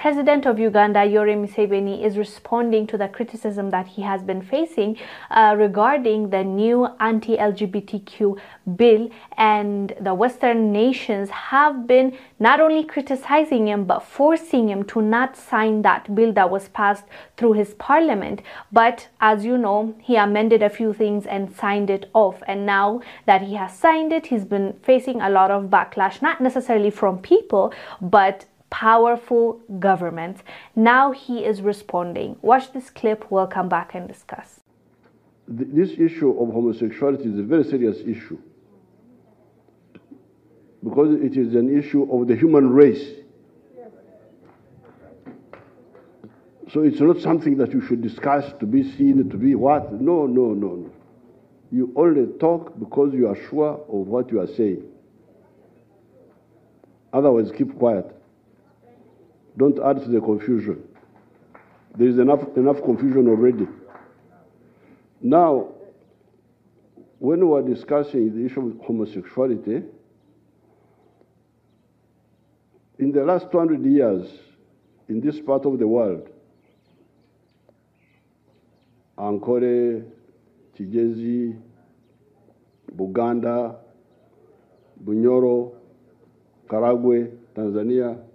President of Uganda, Yoweri Museveni, is responding to the criticism that he has been facing uh, regarding the new anti LGBTQ bill. And the Western nations have been not only criticizing him but forcing him to not sign that bill that was passed through his parliament. But as you know, he amended a few things and signed it off. And now that he has signed it, he's been facing a lot of backlash, not necessarily from people, but powerful government. Now he is responding. Watch this clip, we'll come back and discuss. This issue of homosexuality is a very serious issue because it is an issue of the human race. So it's not something that you should discuss to be seen, to be what? No, no, no, no. You only talk because you are sure of what you are saying. Otherwise, keep quiet. Don't add to the confusion. There is enough, enough confusion already. Now, when we are discussing the issue of homosexuality, in the last 200 years, in this part of the world, Ankole, Kigezi, Buganda, Bunyoro, Karagwe, Tanzania.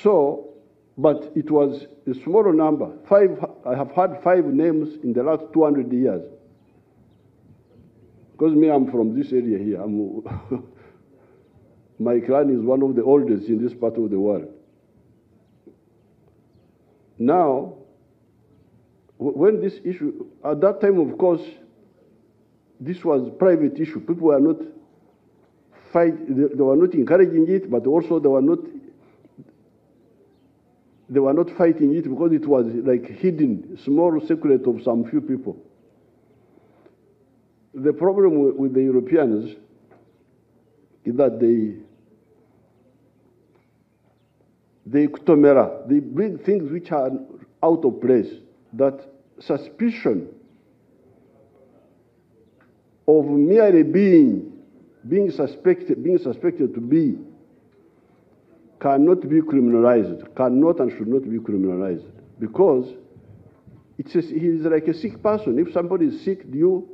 So, but it was a smaller number. Five, I have had five names in the last 200 years. Because me, I'm from this area here. My clan is one of the oldest in this part of the world. Now, when this issue, at that time, of course, this was private issue. People were not fight, they were not encouraging it, but also they were not they were not fighting it because it was like hidden, small secret of some few people. The problem with the Europeans is that they they kutomera, they bring things which are out of place, that suspicion of merely being, being suspected, being suspected to be, cannot be criminalized, cannot and should not be criminalized, because it's a, he is like a sick person. If somebody is sick, do you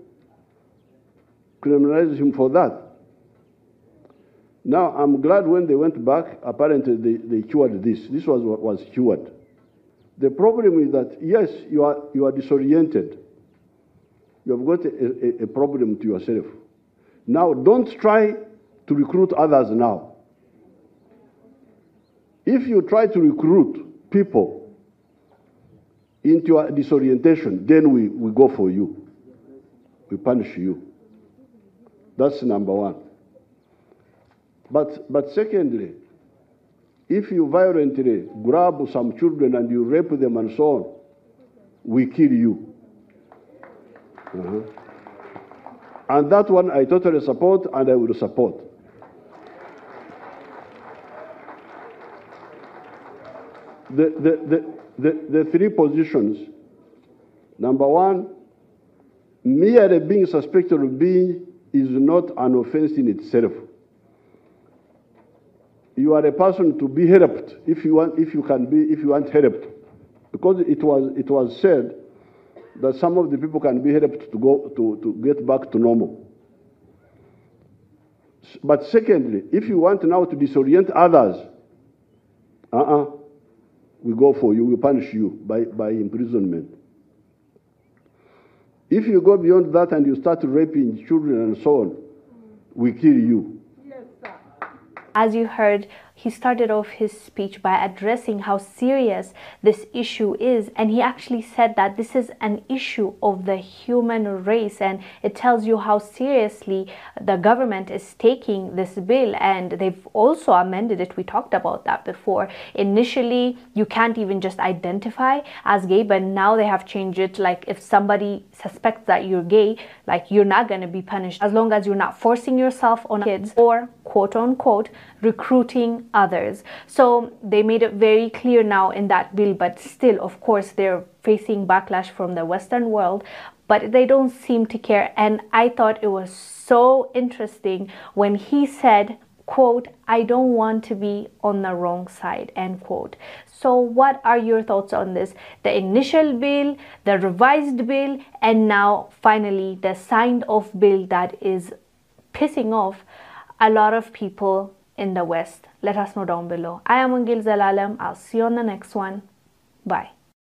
criminalize him for that? Now, I'm glad when they went back, apparently they, they cured this. This was what was cured. The problem is that, yes, you are, you are disoriented. You have got a, a, a problem to yourself. Now, don't try to recruit others now. If you try to recruit people into disorientation, then we, we go for you. We punish you. That's number one. But, but secondly, if you violently grab some children and you rape them and so on, we kill you. Uh-huh. And that one I totally support and I will support. The, the, the, the, three positions number one, merely being suspected of being is not an offense in itself you are a person to be helped if you want, if you can be, if you want helped. Because it was, it was said that some of the people can be helped to go, to, to get back to normal. But secondly, if you want now to disorient others, uh-uh, we go for you, we punish you by, by imprisonment. If you go beyond that and you start raping children and so on, we kill you. As you heard, he started off his speech by addressing how serious this issue is and he actually said that this is an issue of the human race and it tells you how seriously the government is taking this bill and they've also amended it. We talked about that before. Initially you can't even just identify as gay but now they have changed it. Like if somebody suspects that you're gay like you're not going to be punished as long as you're not forcing yourself on kids or quote unquote recruiting others. So they made it very clear now in that bill, but still, of course, they're facing backlash from the Western world, but they don't seem to care. And I thought it was so interesting when he said, quote, I don't want to be on the wrong side, end quote. So, what are your thoughts on this? The initial bill, the revised bill, and now finally the signed off bill that is pissing off a lot of people in the West. Let us know down below. I am Wongel Zelalem. I'll see you on the next one. Bye.